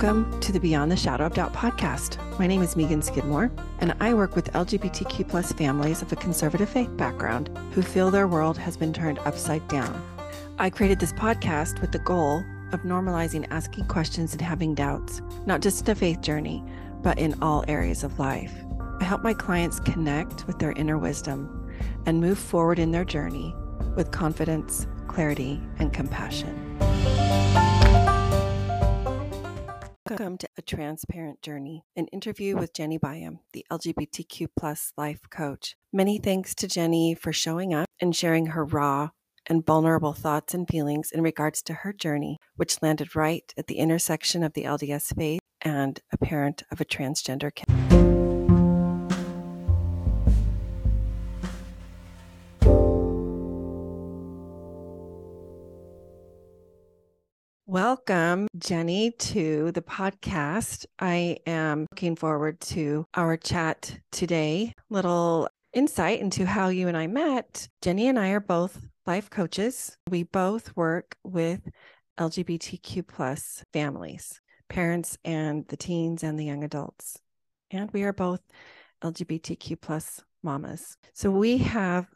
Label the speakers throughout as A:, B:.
A: Welcome to the Beyond the Shadow of Doubt podcast. My name is Meagan Skidmore, and I work with LGBTQ plus families of a conservative faith background who feel their world has been turned upside down. I created this podcast with the goal of normalizing asking questions and having doubts, not just in a faith journey, but in all areas of life. I help my clients connect with their inner wisdom and move forward in their journey with confidence, clarity, and compassion. Welcome to A Transparent Journey, an interview with Jenny Byam, the LGBTQ plus life coach. Many thanks to Jenny for showing up and sharing her raw and vulnerable thoughts and feelings in regards to her journey, which landed right at the intersection of the LDS faith and a parent of a transgender kid. Welcome, Jenny, to the podcast. I am looking forward to our chat today. Little insight into how you and I met. Jenny and I are both life coaches. We both work with LGBTQ plus families, parents and the teens and the young adults. And we are both LGBTQ plus mamas. So we have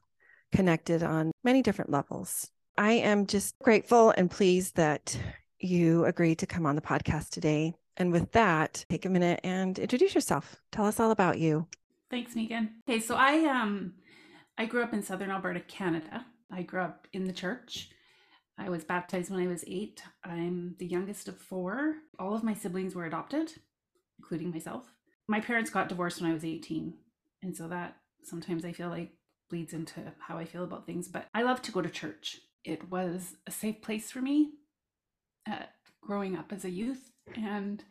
A: connected on many different levels. I am just grateful and pleased that you agreed to come on the podcast today. And with that, take a minute and introduce yourself. Tell us all about you.
B: Thanks, Meagan. Okay, so I um I grew up in southern Alberta, Canada. I grew up in the church. I was baptized when I was eight. I'm the youngest of four. All of my siblings were adopted, including myself. My parents got divorced when I was 18. And so that sometimes I feel like bleeds into how I feel about things. But I love to go to church. It was a safe place for me uh, growing up as a youth. And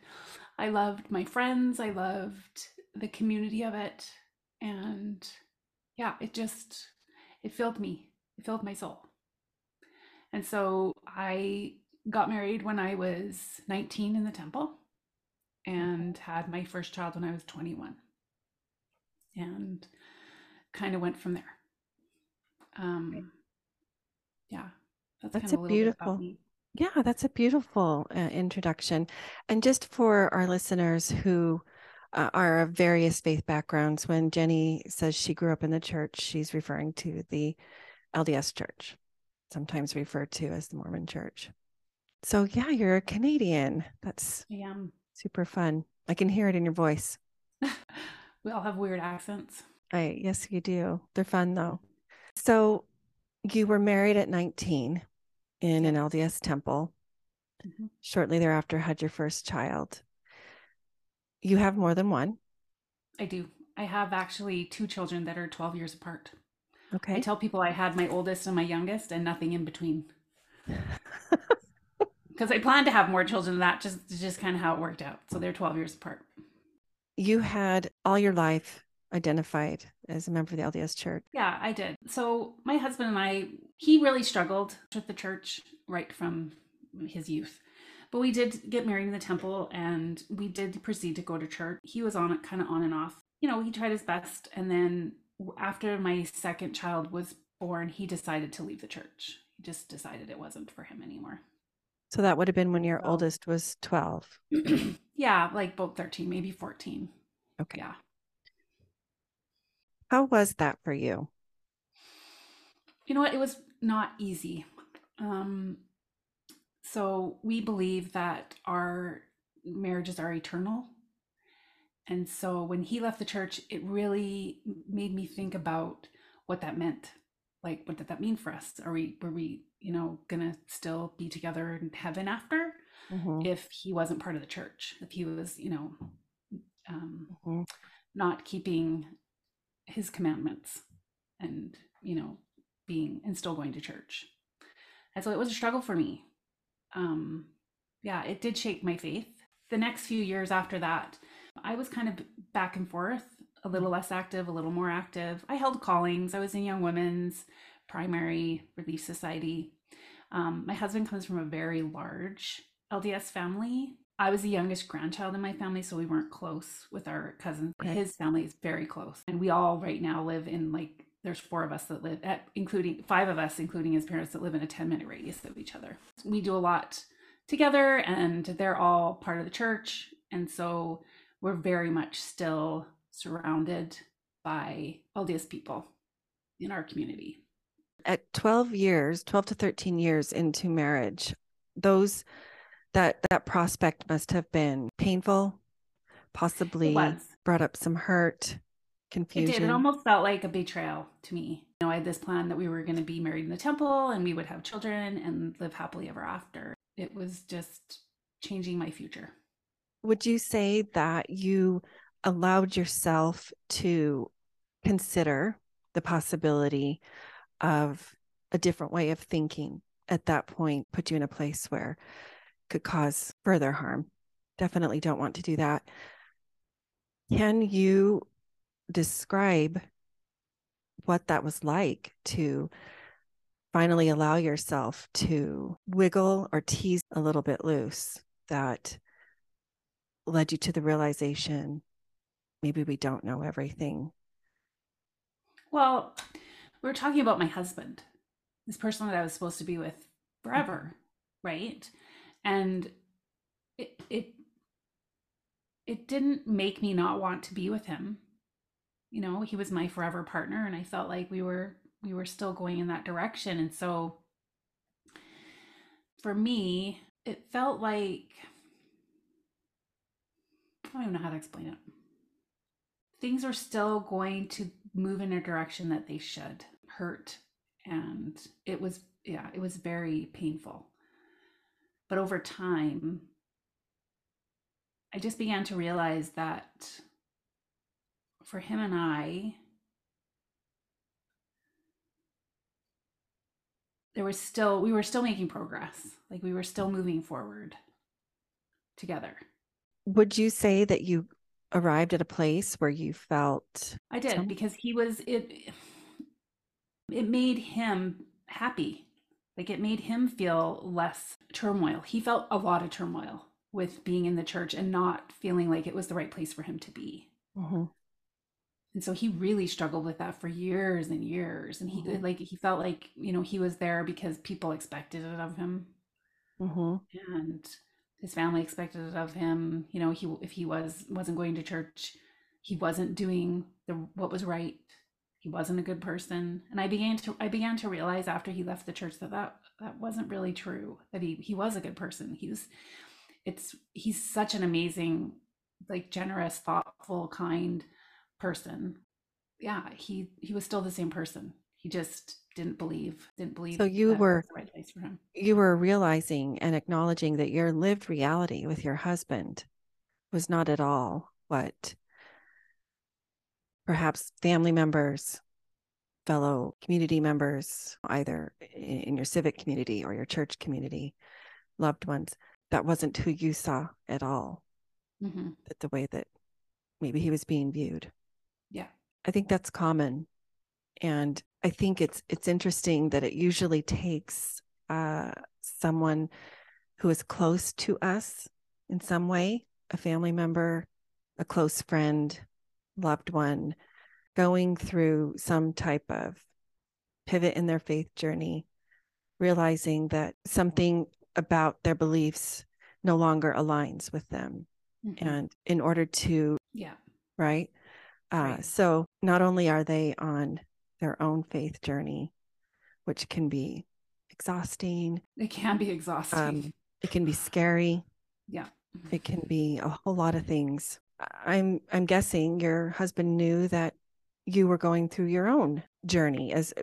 B: I loved my friends, I loved the community of it. And yeah, it just, it filled me, it filled my soul. And so I got married when I was 19 in the temple and had my first child when I was 21 and kind of went from there. Um, yeah,
A: that's, that's a, a beautiful. Yeah, that's a beautiful uh, introduction. And just for our listeners who uh, are of various faith backgrounds, when Jenny says she grew up in the church, she's referring to the LDS church, sometimes referred to as the Mormon church. So, yeah, you're a Canadian. That's
B: I am.
A: super fun. I can hear it in your voice.
B: we all have weird accents.
A: I yes, you do. They're fun though. So, you were married at 19 in an LDS temple. Mm-hmm. Shortly thereafter, had your first child. You have more than one.
B: I do. I have actually two children that are 12 years apart.
A: Okay.
B: I tell people I had my oldest and my youngest and nothing in between. Because I planned to have more children than that, just just kind of how it worked out. So they're 12 years apart.
A: You had all your life identified as a member of the LDS church.
B: Yeah, I did. So my husband and I, he really struggled with the church right from his youth. But we did get married in the temple and we did proceed to go to church. He was on it kind of on and off. You know, he tried his best. And then after my second child was born, he decided to leave the church. He just decided it wasn't for him anymore.
A: So that would have been when your oldest was 12.
B: yeah, like about 13, maybe 14.
A: Okay.
B: Yeah.
A: How was that for you?
B: You know what? It was not easy. Um, so we believe that our marriages are eternal. And so when he left the church, it really made me think about what that meant. Like, what did that mean for us? Are we, were we, you know, gonna still be together in heaven after mm-hmm. if he wasn't part of the church? If he was, you know, um, mm-hmm. not keeping his commandments and you know being and still going to church. And so it was a struggle for me. Um yeah it did shake my faith. The next few years after that i was kind of back and forth a little less active a little more active. I held callings. I was in young women's primary relief society. Um, my husband comes from a very large lds family I was the youngest grandchild in my family, so we weren't close with our cousins. Okay. His family is very close. And we all right now live in like, there's four of us that live at, including five of us, including his parents, that live in a 10 minute radius of each other. We do a lot together and they're all part of the church. And so we're very much still surrounded by LDS people in our community.
A: At 12 years, 12 to 13 years into marriage, those that that prospect must have been painful, possibly brought up some hurt, confusion.
B: It did. It almost felt like a betrayal to me. You know, I had this plan that we were going to be married in the temple and we would have children and live happily ever after. It was just changing my future.
A: Would you say that you allowed yourself to consider the possibility of a different way of thinking at that point put you in a place where could cause further harm. Definitely don't want to do that. Hmm. Can you describe what that was like to finally allow yourself to wiggle or tease a little bit loose that led you to the realization maybe we don't know everything
B: well, we were talking about my husband, this person that I was supposed to be with hmm. forever, right? And it it it didn't make me not want to be with him. You know, he was my forever partner and I felt like we were we were still going in that direction and so for me, it felt like I don't even know how to explain it. Things are still going to move in a direction that they should hurt and it was yeah it was very painful but over time i just began to realize that for him and i there was still we were still making progress like we were still moving forward together
A: would you say that you arrived at a place where you felt
B: I did some... because he was it it made him happy. Like it made him feel less turmoil. He felt a lot of turmoil with being in the church and not feeling like it was the right place for him to be. Mm-hmm. And so he really struggled with that for years and years. And he mm-hmm. like he felt like you know he was there because people expected it of him. Mm-hmm. And his family expected it of him you know he if he was wasn't going to church he wasn't doing the what was right he wasn't a good person. And i began to i began to realize after he left the church that that, that wasn't really true that he he was a good person. He was it's he's such an amazing like generous thoughtful kind person. Yeah he he was still the same person. He just didn't believe didn't believe
A: so you were right place for him. you were realizing and acknowledging that your lived reality with your husband was not at all what perhaps family members fellow community members either in your civic community or your church community loved ones that wasn't who you saw at all. Mm-hmm. that the way that maybe he was being viewed.
B: Yeah.
A: I think that's common. And I think it's it's interesting that it usually takes uh, someone who is close to us in some way, a family member, a close friend, loved one, going through some type of pivot in their faith journey, realizing that something about their beliefs no longer aligns with them. Mm-hmm. And in order to,
B: yeah,
A: right? Uh, right. So not only are they on their own faith journey, which can be exhausting.
B: It can be exhausting. Um,
A: it can be scary.
B: Yeah.
A: It can be a whole lot of things. I'm I'm guessing your husband knew that you were going through your own journey as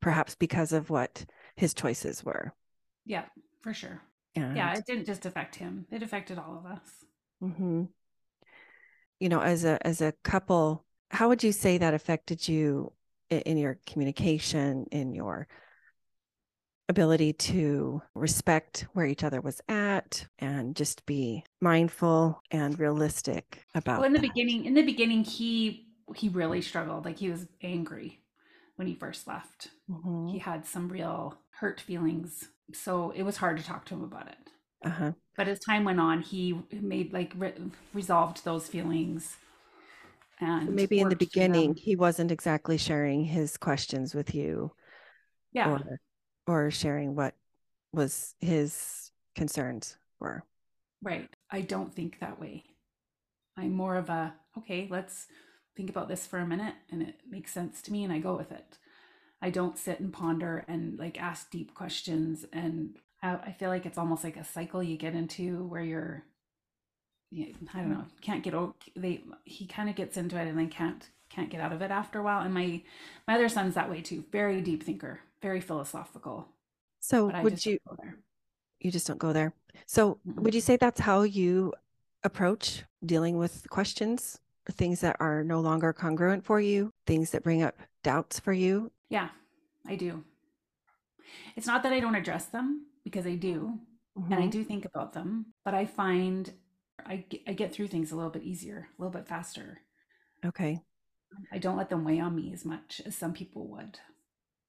A: perhaps because of what his choices were.
B: Yeah, for sure. And, yeah, it didn't just affect him; it affected all of us. Mm-hmm.
A: You know, as a as a couple, how would you say that affected you in your communication, in your ability to respect where each other was at and just be mindful and realistic about
B: well in the
A: that.
B: beginning in the beginning he he really struggled like he was angry when he first left mm-hmm. he had some real hurt feelings so it was hard to talk to him about it uh-huh. but as time went on he made like re- resolved those feelings
A: and maybe in the beginning he wasn't exactly sharing his questions with you
B: yeah
A: or, or sharing what was his concerns were.
B: Right. I don't think that way. I'm more of a, okay, let's think about this for a minute and it makes sense to me and I go with it. I don't sit and ponder and like ask deep questions. And I, I feel like it's almost like a cycle you get into where you're, I don't know, can't get out. They, he kind of gets into it and then can't, can't get out of it after a while. And my, my other son's that way too. Very deep thinker, very philosophical.
A: So would you, you just don't go there. So mm-hmm. would you say that's how you approach dealing with questions, things that are no longer congruent for you, things that bring up doubts for you?
B: Yeah, I do. It's not that I don't address them because I do, mm-hmm. and I mm-hmm. do think about them, but I find I I get through things a little bit easier, a little bit faster.
A: Okay.
B: I don't let them weigh on me as much as some people would.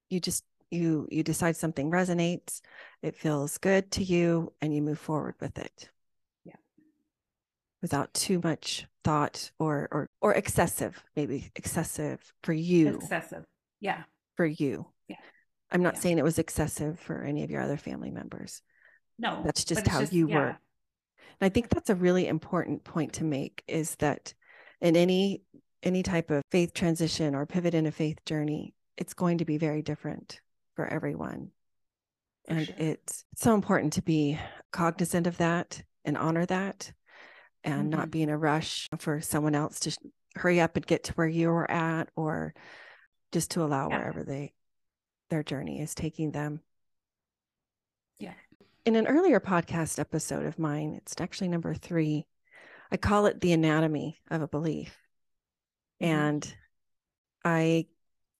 A: You just you you decide something resonates, it feels good to you and you move forward with it.
B: Yeah.
A: Without too much thought or or or excessive, maybe excessive for you.
B: Excessive. Yeah.
A: For you.
B: Yeah.
A: I'm not yeah. saying it was excessive for any of your other family members.
B: No.
A: That's just how just, you yeah. were. And I think that's a really important point to make is that in any any type of faith transition or pivot in a faith journey, it's going to be very different for everyone. For and sure. it's so important to be cognizant of that and honor that and mm-hmm. not be in a rush for someone else to hurry up and get to where you are at or just to allow yeah. wherever they their journey is taking them.
B: Yeah.
A: In an earlier podcast episode of mine, it's actually number 3. I call it the anatomy of a belief. Mm-hmm. And I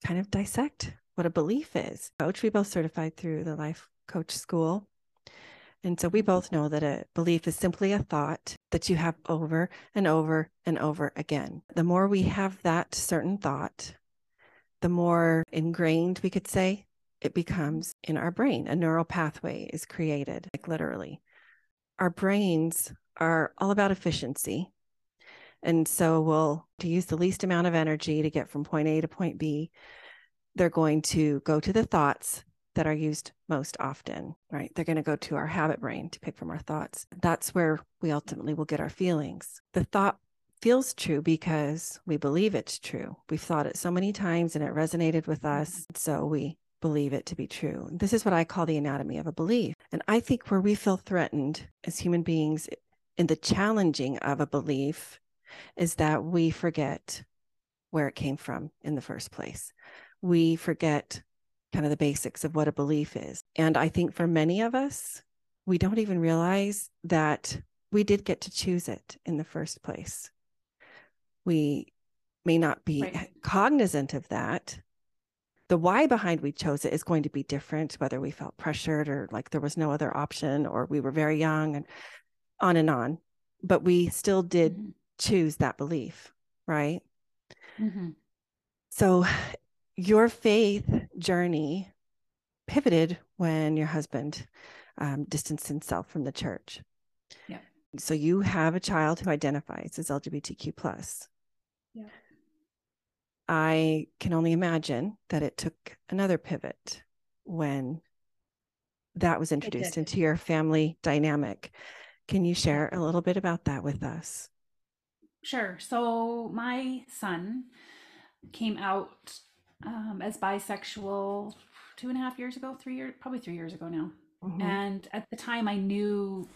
A: kind of dissect what a belief is. Coach, we both certified through the life coach school. And so we both know that a belief is simply a thought that you have over and over and over again. The more we have that certain thought, the more ingrained we could say it becomes in our brain. A neural pathway is created, like literally. Our brains are all about efficiency. And so we'll to use the least amount of energy to get from point A to point B they're going to go to the thoughts that are used most often, right? They're going to go to our habit brain to pick from our thoughts. That's where we ultimately will get our feelings. The thought feels true because we believe it's true. We've thought it so many times and it resonated with us. So we believe it to be true. This is what I call the anatomy of a belief. And I think where we feel threatened as human beings in the challenging of a belief is that we forget where it came from in the first place we forget kind of the basics of what a belief is. And I think for many of us, we don't even realize that we did get to choose it in the first place. We may not be right. cognizant of that. The why behind we chose it is going to be different, whether we felt pressured or like there was no other option or we were very young and on and on. But we still did mm-hmm. choose that belief, right? Mm-hmm. So your faith journey pivoted when your husband um, distanced himself from the church.
B: Yeah.
A: So you have a child who identifies as LGBTQ plus.
B: Yeah.
A: I can only imagine that it took another pivot when that was introduced into your family dynamic. Can you share a little bit about that with us?
B: Sure. So my son came out um, as bisexual two and a half years ago, three years, probably three years ago now. Mm-hmm. And at the time, I knew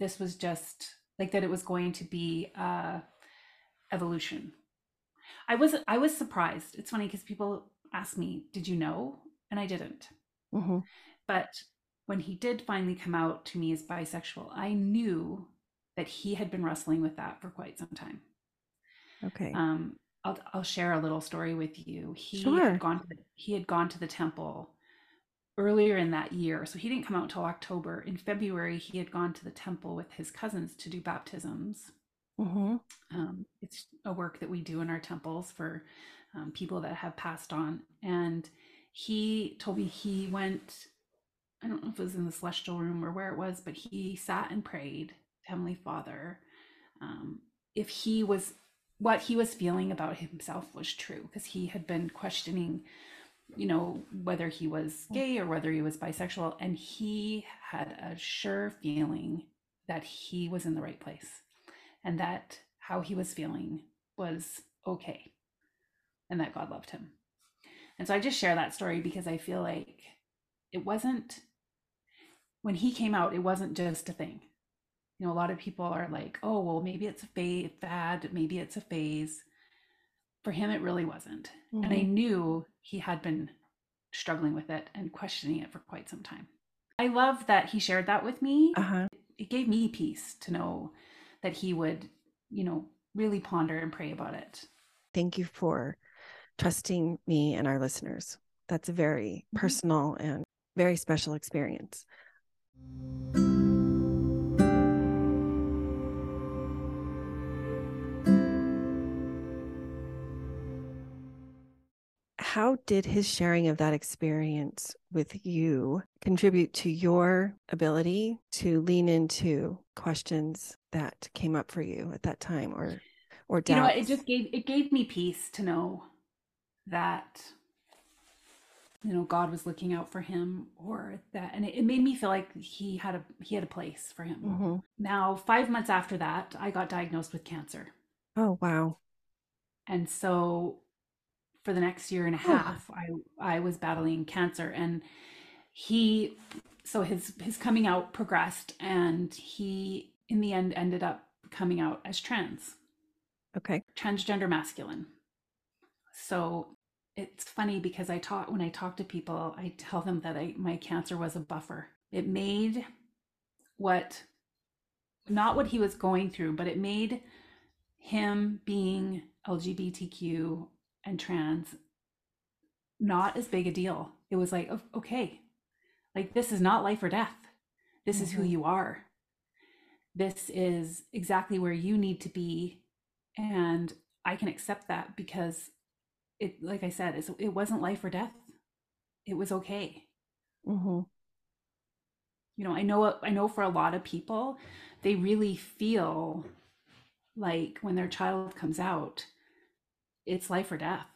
B: this was just like that. It was going to be uh, evolution. I was I was surprised. It's funny because people ask me, "Did you know?" And I didn't. Mm-hmm. But when he did finally come out to me as bisexual, I knew that he had been wrestling with that for quite some time.
A: Okay.
B: Um, I'll I'll share a little story with you. He
A: sure.
B: had gone to the, he had gone to the temple earlier in that year, so he didn't come out until October. In February, he had gone to the temple with his cousins to do baptisms.
A: Mm-hmm.
B: Um, it's a work that we do in our temples for um, people that have passed on, and he told me he went. I don't know if it was in the celestial room or where it was, but he sat and prayed, Heavenly Father, um, if he was what he was feeling about himself was true because he had been questioning you know whether he was gay or whether he was bisexual and he had a sure feeling that he was in the right place and that how he was feeling was okay and that God loved him. And so I just share that story because I feel like it wasn't when he came out, it wasn't just a thing. You know, a lot of people are like, oh, well, maybe it's a fad, maybe it's a phase. For him, it really wasn't. Mm-hmm. And I mm-hmm. knew he had been struggling with it and questioning it for quite some time. I love that he shared that with me. Uh-huh. It gave me peace to know that he would, you know, really ponder and pray about it.
A: Thank you for trusting me and our listeners. That's a very mm-hmm. personal and very special experience. How did his sharing of that experience with you contribute to your ability to lean into questions that came up for you at that time or or doubts?
B: You know, it just gave it gave me peace to know that you know god was looking out for him or that and it, it made me feel like he had a he had a place for him mm-hmm. now five months after that i got diagnosed with cancer
A: oh wow
B: and so for the next year and a half i i was battling cancer and he so his his coming out progressed and he in the end ended up coming out as trans.
A: Okay.
B: Transgender masculine. So it's funny because I talk when I talk to people, I tell them that I my cancer was a buffer. It made what not what he was going through, but it made him being LGBTQ and trans not as big a deal. It was like, okay, like this is not life or death. This mm-hmm. is who mm-hmm. you are. This is exactly where you need to be. And I can accept that because it like i said it wasn't life or death it was okay mm-hmm. you know i know i know for a lot of people they really feel like when their child comes out it's life or death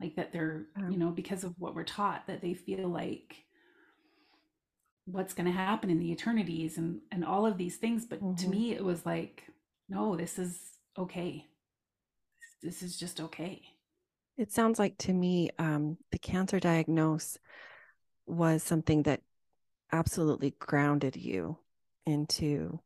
B: like that they're you know because of what we're taught that they feel like what's going to happen in the eternities and and all of these things but mm-hmm. to me it was like no this is okay this is just okay
A: it sounds like to me um, the cancer diagnosis was something that absolutely grounded you into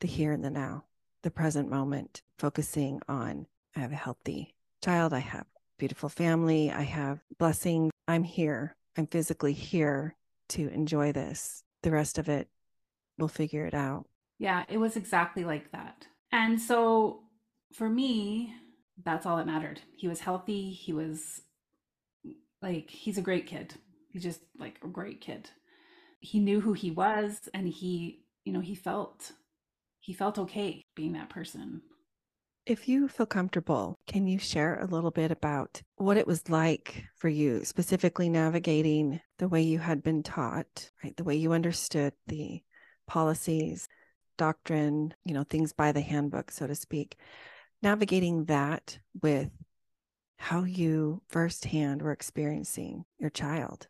A: the here and the now, the present moment, focusing on I have a healthy child, I have beautiful family, I have blessings, I'm here, I'm physically here to enjoy this. The rest of it, we'll figure it out.
B: Yeah, it was exactly like that. And so for me, that's all that mattered. He was healthy. He was like, he's a great kid. He's just like a great kid. He knew who he was and he, you know, he felt, he felt okay being that person.
A: If you feel comfortable, can you share a little bit about what it was like for you, specifically navigating the way you had been taught, right? The way you understood the policies, doctrine, you know, things by the handbook, so to speak navigating that with how you firsthand were experiencing your child.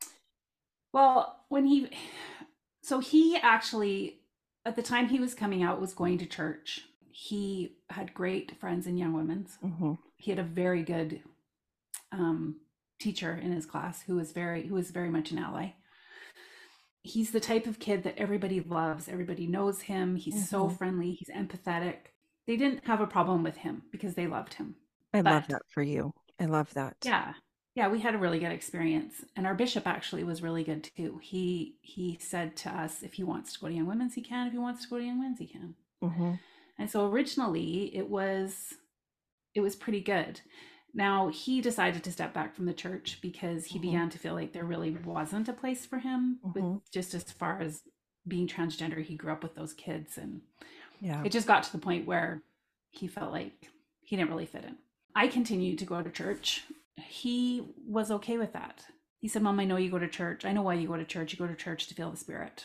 B: Well, when he, so he actually, at the time he was coming out, was going to church. He had great friends in Young Women's. Mm-hmm. He had a very good um, teacher in his class who was very, who was very much an ally. He's the type of kid that everybody loves. Everybody knows him. He's mm-hmm. so friendly. He's empathetic they didn't have a problem with him because they loved him.
A: I but, love that for you. I love that.
B: Yeah. Yeah, we had a really good experience. And our bishop actually was really good too. He he said to us if he wants to go to Young Women's, he can. If he wants to go to Young Men's, he can. Mm-hmm. And so originally it was it was pretty good. Now he decided to step back from the church because he mm-hmm. began to feel like there really wasn't a place for him mm-hmm. with just as far as being transgender. He grew up with those kids and yeah. It just got to the point where he felt like he didn't really fit in. I continued to go to church. He was okay with that. He said, Mom, I know you go to church. I know why you go to church. You go to church to feel the spirit.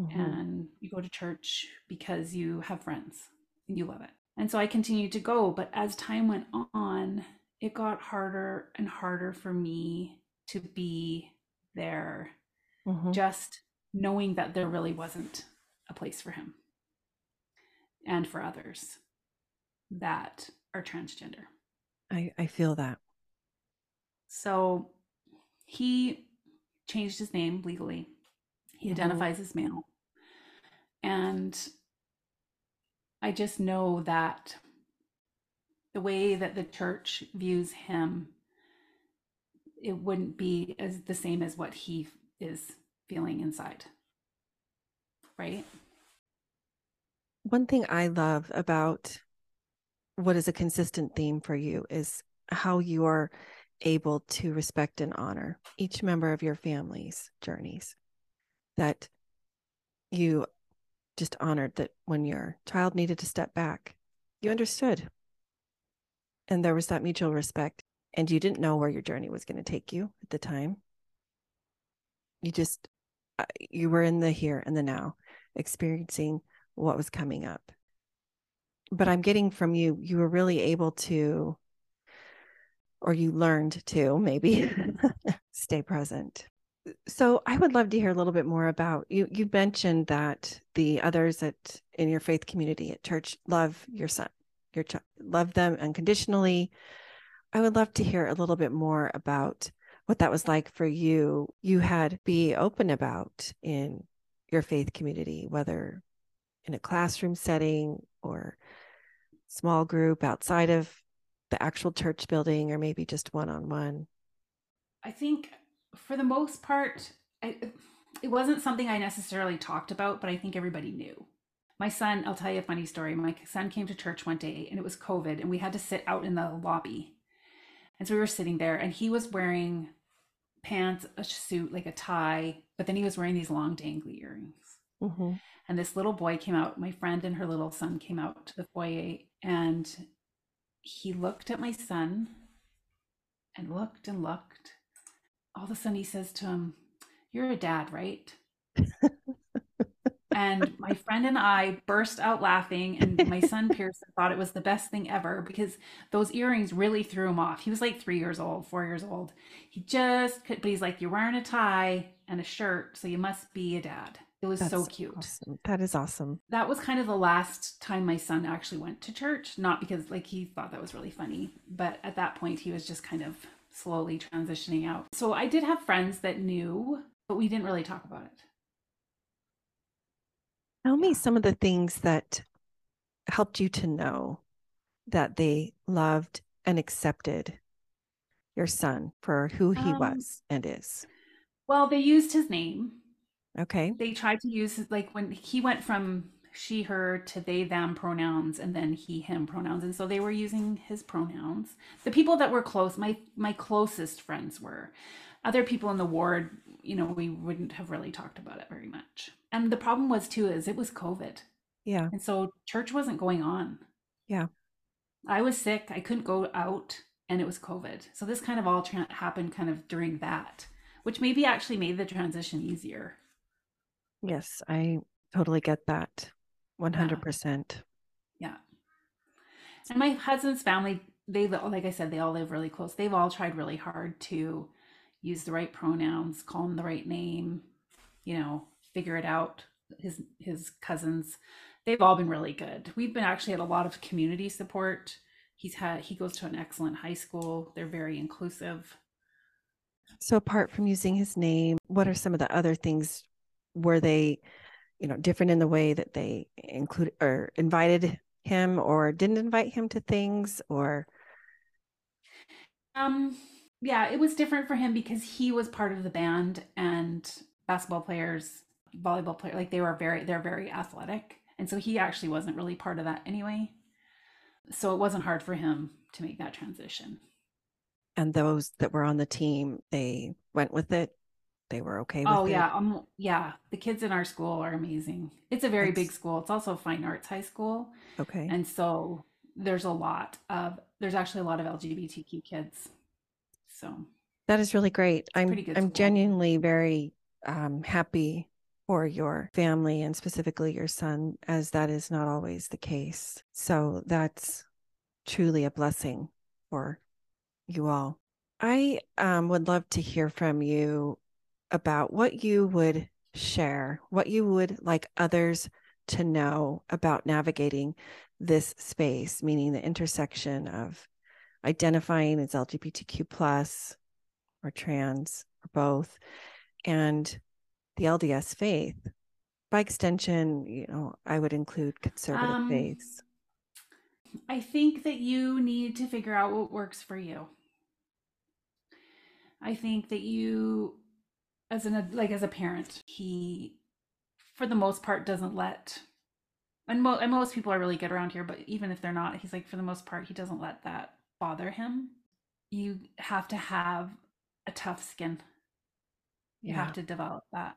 B: Mm-hmm. And you go to church because you have friends you love it. And so I continued to go. But as time went on, it got harder and harder for me to be there, mm-hmm. just knowing that there really wasn't a place for him and for others that are transgender.
A: I, I feel that.
B: So he changed his name legally. He
A: Mhm.
B: identifies as male. And I just know that the way that the church views him, it wouldn't be as the same as what he is feeling inside. Right?
A: One thing I love about what is a consistent theme for you is how you are able to respect and honor each member of your family's journeys. That you just honored that when your child needed to step back, you understood. And there was that mutual respect. And you didn't know where your journey was going to take you at the time. You just, uh, you were in the here and the now, experiencing what was coming up. But I'm getting from you, you were really able to, or you learned to maybe stay present. So I would love to hear a little bit more about you. You mentioned that the others at in your faith community at church love your son, your child, love them unconditionally. I would love to hear a little bit more about what that was like for you. You had be open about in your faith community, whether in a classroom setting or small group outside of the actual church building or maybe just one on one?
B: I think for the most part, I, it wasn't something I necessarily talked about, but I think everybody knew. My son, I'll tell you a funny story. My son came to church one day and it was COVID, and we had to sit out in the lobby. And so we were sitting there, and he was wearing pants, a suit, like a tie, but then he was wearing these long dangly earrings.
A: Mm-hmm.
B: And this little boy came out, my friend and her little son came out to the foyer, and he looked at my son and looked and looked. All of a sudden, he says to him, You're a dad, right? and my friend and I burst out laughing, and my son Pearson thought it was the best thing ever because those earrings really threw him off. He was like three years old, four years old. He just could, but he's like, You're wearing a tie and a shirt, so you must be a dad. It was so cute.
A: awesome. That is awesome.
B: That was kind of the last time my son actually went to church, not because like he thought that was really funny, but at that point he was just kind of slowly transitioning out. So I did have friends that knew, but we didn't really talk about it.
A: Tell me some of the things that helped you to know that they loved and accepted your son for who he
B: Um,
A: was and is.
B: Well, they used his name.
A: Okay.
B: They tried to use like when he went from she, her to they, them pronouns and then he, him pronouns. And so they were using his pronouns. The people that were close, my my closest friends were. Other people in the ward, you know, we wouldn't have really talked about it very much. And the problem was too is it was COVID.
A: Yeah.
B: And so church wasn't going on.
A: Yeah.
B: I was sick. I couldn't go out and it was COVID. So this kind of all tra- happened kind of during that, which maybe actually made the transition easier.
A: Yes, I totally get that. 100%.
B: Yeah. And my husband's family, they, li- like I said, they all live really close. They've all tried really hard to use the right pronouns, call him the right name, you know, figure it out. His, his cousins, they've all been really good. We've been actually had a lot of community support. He's had, he goes to an excellent high school. They're very inclusive.
A: So apart from using his name, what are some of the other things were they, you know, different in the way that they included or invited him or didn't invite him to things or
B: Um, yeah, it was different for him because he was part of the band and basketball players, volleyball player, like they were very, they're very athletic. And so he actually wasn't really part of that anyway. So it wasn't hard for him to make that transition.
A: and those that were on the team, they went with it. They were okay with
B: Oh
A: it.
B: yeah, um yeah, the kids in our school are amazing. It's a very big school. It's also a fine arts high school.
A: Okay.
B: And so there's a lot of there's actually a lot of LGBTQ kids. So
A: That is really great. I'm
B: pretty good
A: I'm
B: school.
A: genuinely very um, happy for your family and specifically your son, as that is not always the case. So that's truly a blessing for you all. I um, would love to hear from you about what you would share, what you would like others to know about navigating this space, meaning the intersection of identifying as LGBTQ plus or trans or both, and the LDS faith. By extension, you know, I would include conservative um, faiths.
B: I think that you need to figure out what works for you. I think that you as an like as a parent, he for the most part doesn't let and, mo- and most people are really good around here, but even if they're not, he's like for the most part he doesn't let that bother him. You have to have a tough skin. You yeah. have to develop that.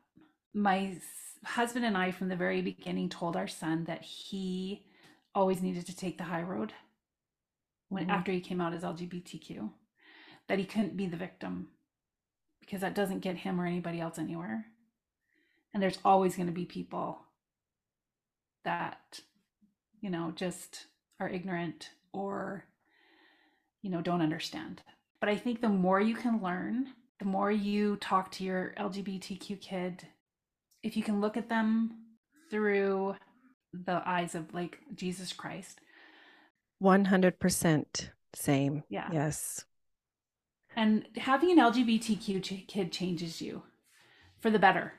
B: My husband and I from the very beginning told our son that he always needed to take the high road when mm-hmm. after he came out as LGBTQ that he couldn't be the victim because that doesn't get him or anybody else anywhere. And there's always going to be people that, you know, just are ignorant or, you know, don't understand. But I think the more you can learn, the more you talk to your LGBTQ kid, if you can look at them through the eyes of like Jesus Christ.
A: 100% same. Yeah. Yes.
B: And having an LGBTQ kid changes you for the better.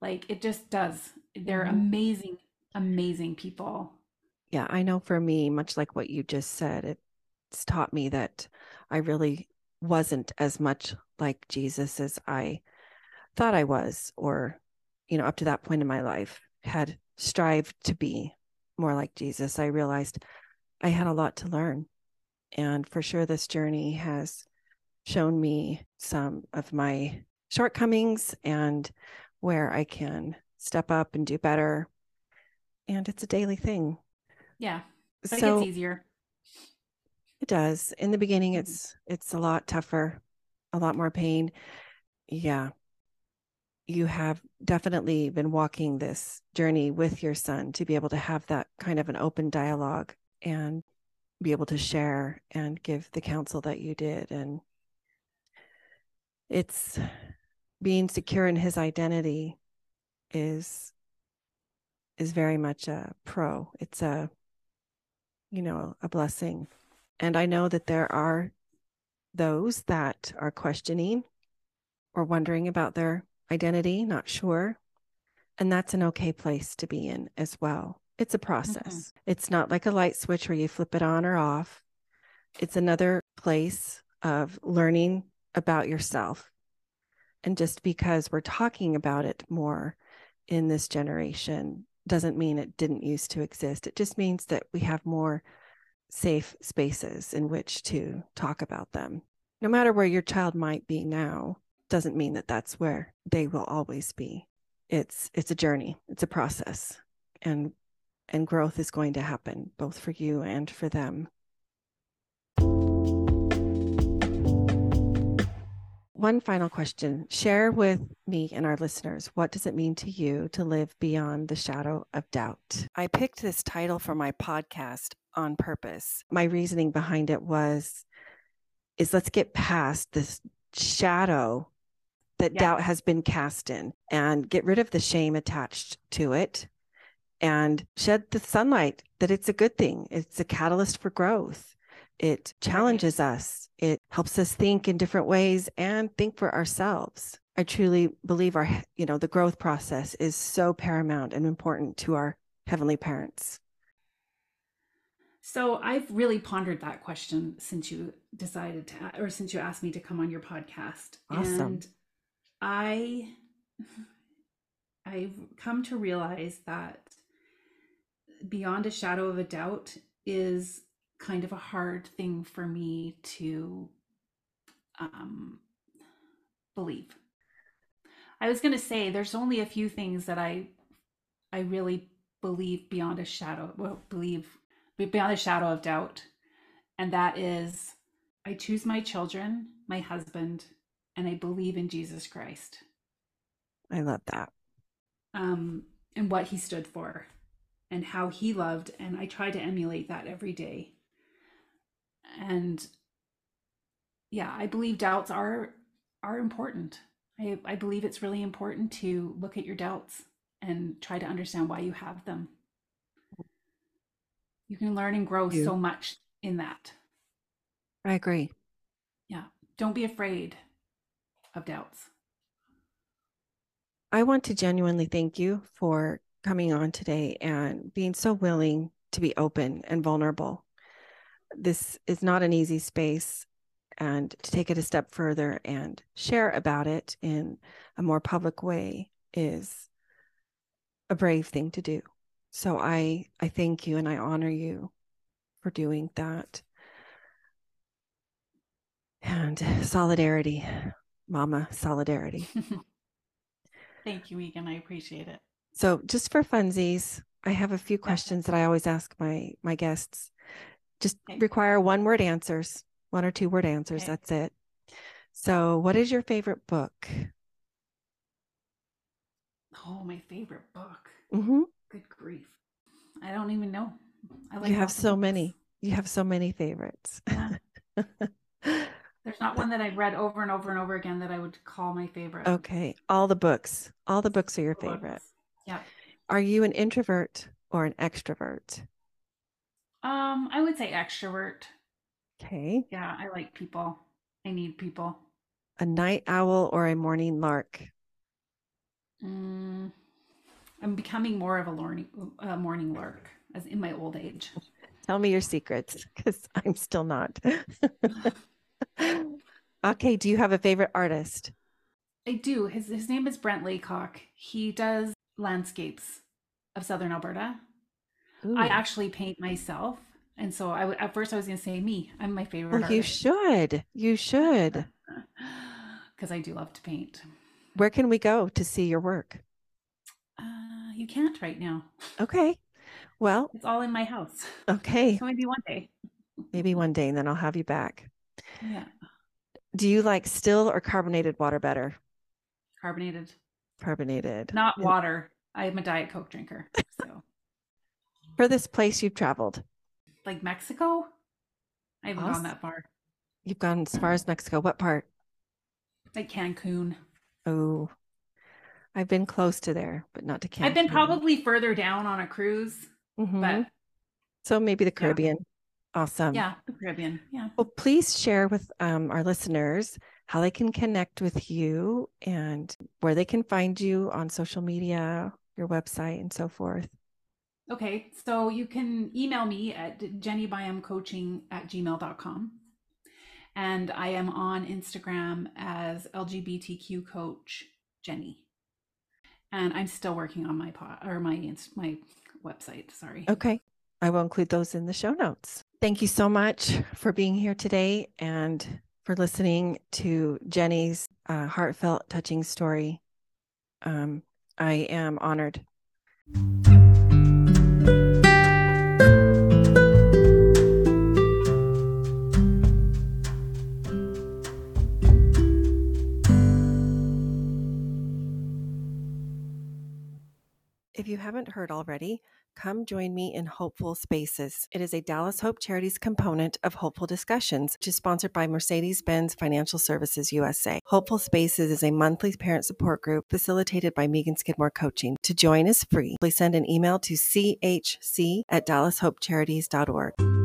B: Like it just does. They're mm-hmm. amazing, amazing people.
A: Yeah, I know for me, much like what you just said, it's taught me that I really wasn't as much like Jesus as I thought I was, or, you know, up to that point in my life, had strived to be more like Jesus. I realized I had a lot to learn. And for sure, this journey has shown me some of my shortcomings and where I can step up and do better. And it's a daily thing.
B: Yeah. But so, it gets easier.
A: It does. In the beginning mm-hmm. it's it's a lot tougher, a lot more pain. Yeah. You have definitely been walking this journey with your son to be able to have that kind of an open dialogue and be able to share and give the counsel that you did and it's being secure in his identity is is very much a pro. It's a you know a blessing. And i know that there are those that are questioning or wondering about their identity not sure. And that's an okay place to be in as well. It's a process. Mm-hmm. it's not like a light switch where you flip it on or off. It's another place of learning about yourself. And just because we're talking about it more in this generation doesn't mean it didn't used to exist. It just means that we have more safe spaces in which to talk about them. No matter where your child might be now, doesn't mean that that's where they will always be. It's it's a journey, it's a process. And and growth is going to happen both for you and for them. One final question. Share with me and our listeners what does it mean to you to live beyond the shadow of doubt? I picked this title for my podcast on purpose. My reasoning behind it was is let's get past this shadow that yeah. doubt has been cast in and get rid of the shame attached to it and shed the sunlight that it's a good thing. It's a catalyst for growth. It challenges us. It helps us think in different ways and think for ourselves. I truly believe our, you know, the growth process is so paramount and important to our heavenly parents.
B: So I've really pondered that question since you decided to, or since you asked me to come on your podcast. Awesome. And I, I've come to realize that beyond a shadow of a doubt is kind of a hard thing for me to um, believe. I was going to say there's only a few things that I I really believe beyond a shadow well believe beyond a shadow of doubt and that is I choose my children, my husband, and I believe in Jesus Christ.
A: I love that.
B: Um and what he stood for and how he loved and I try to emulate that every day and yeah i believe doubts are are important i i believe it's really important to look at your doubts and try to understand why you have them. You can learn and grow so much in that.
A: I agree.
B: Yeah. Don't be afraid of doubts.
A: I want to genuinely thank you for coming on today and being so willing to be open and vulnerable. This is not an easy space, and to take it a step further and share about it in a more public way is a brave thing to do. So I I thank you and I honor you for doing that. And solidarity, mama, solidarity.
B: Thank you, Meagan. I appreciate it.
A: So just for funsies, I have a few questions that I always ask my my guests. Just
B: Okay.
A: require one word answers, one or two word answers.
B: Okay.
A: That's it. So, what is your favorite book?
B: Oh, my favorite book.
A: hmm
B: Good grief. I don't even know. I like
A: You have so
B: books.
A: many. You have so many favorites.
B: Yeah. There's not one that I've read over and over and over again that I would call my favorite.
A: okay, all the books. All the books are your favorite.
B: Yeah.
A: Are you an introvert or an extrovert?
B: Um, I would say extrovert.
A: Okay.
B: Yeah, I like people. I need people.
A: A night owl or a morning lark?
B: Mm, I'm becoming more of a morning, uh, morning lark as in my old age.
A: Tell me your secrets because I'm still not. okay. Do you have a favorite artist?
B: I do. His his name is Brent Laycock. He does landscapes of southern Alberta. I actually paint myself, and so I would at first I was going to say me. I'm my favorite.
A: Well, you should. You should.
B: because I do love to paint.
A: Where can we go to see your work?
B: Uh, you can't right now.
A: Okay. Well,
B: It's all in my house.
A: okay.
B: So maybe one day.
A: Maybe one day and then I'll have you back.
B: Yeah,
A: Do you like still or carbonated water better?
B: carbonated,
A: Carbonated.
B: not water. I'm a diet coke drinker. So
A: For this place you've traveled,
B: like Mexico, I haven't
A: Awes-
B: gone that far.
A: you've gone as far as Mexico. What part?
B: Like Cancun.
A: Oh, I've been close to there, but not to Cancun.
B: I've been probably further down on a cruise,
A: Mhm.
B: but
A: So maybe the
B: Yeah.
A: Caribbean. Awesome.
B: yeah, the Caribbean. Yeah.
A: Well, please share with um, our listeners how they can connect with you and where they can find you on social media, your website, and so forth.
B: Okay, so you can email me at jennybyamcoaching at gmail.com. And I am on Instagram as LGBTQ coach Jenny. And I'm still working on my pod or my my website. Sorry.
A: Okay. I will include those in the show notes. Thank you so much for being here today and for listening to Jenny's uh, heartfelt, touching story. Um, I am honored. If you haven't heard already, come join me in Hopeful Spaces. It is a Dallas Hope Charities component of Hopeful Discussions, which is sponsored by Mercedes Benz Financial Services USA. Hopeful Spaces is a monthly parent support group facilitated by Meagan Skidmore Coaching. To join is free. Please send an email to chc at dallashopecharities.org.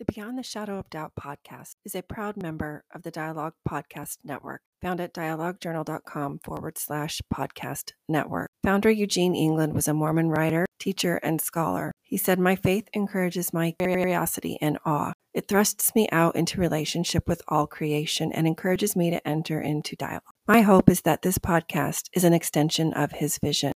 A: The Beyond the Shadow of Doubt podcast is a proud member of the Dialogue Podcast Network, found at dialoguejournal.com forward slash podcast network. Founder Eugene England was a Mormon writer, teacher, and scholar. He said, My faith encourages my curiosity and awe. It thrusts me out into relationship with all creation and encourages me to enter into dialogue. My hope is that this podcast is an extension of his vision.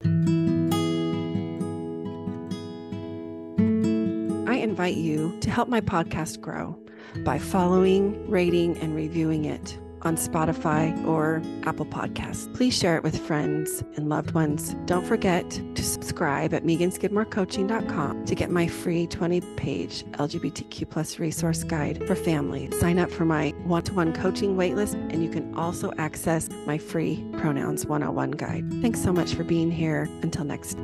A: Invite you to help my podcast grow by following, rating, and reviewing it on Spotify or Apple Podcasts. Please share it with friends and loved ones. Don't forget to subscribe at meaganskidmorecoaching.com to get my free 20-page LGBTQ plus resource guide for families. Sign up for my one-to-one coaching waitlist, and you can also access my free pronouns 101 guide. Thanks so much for being here. Until next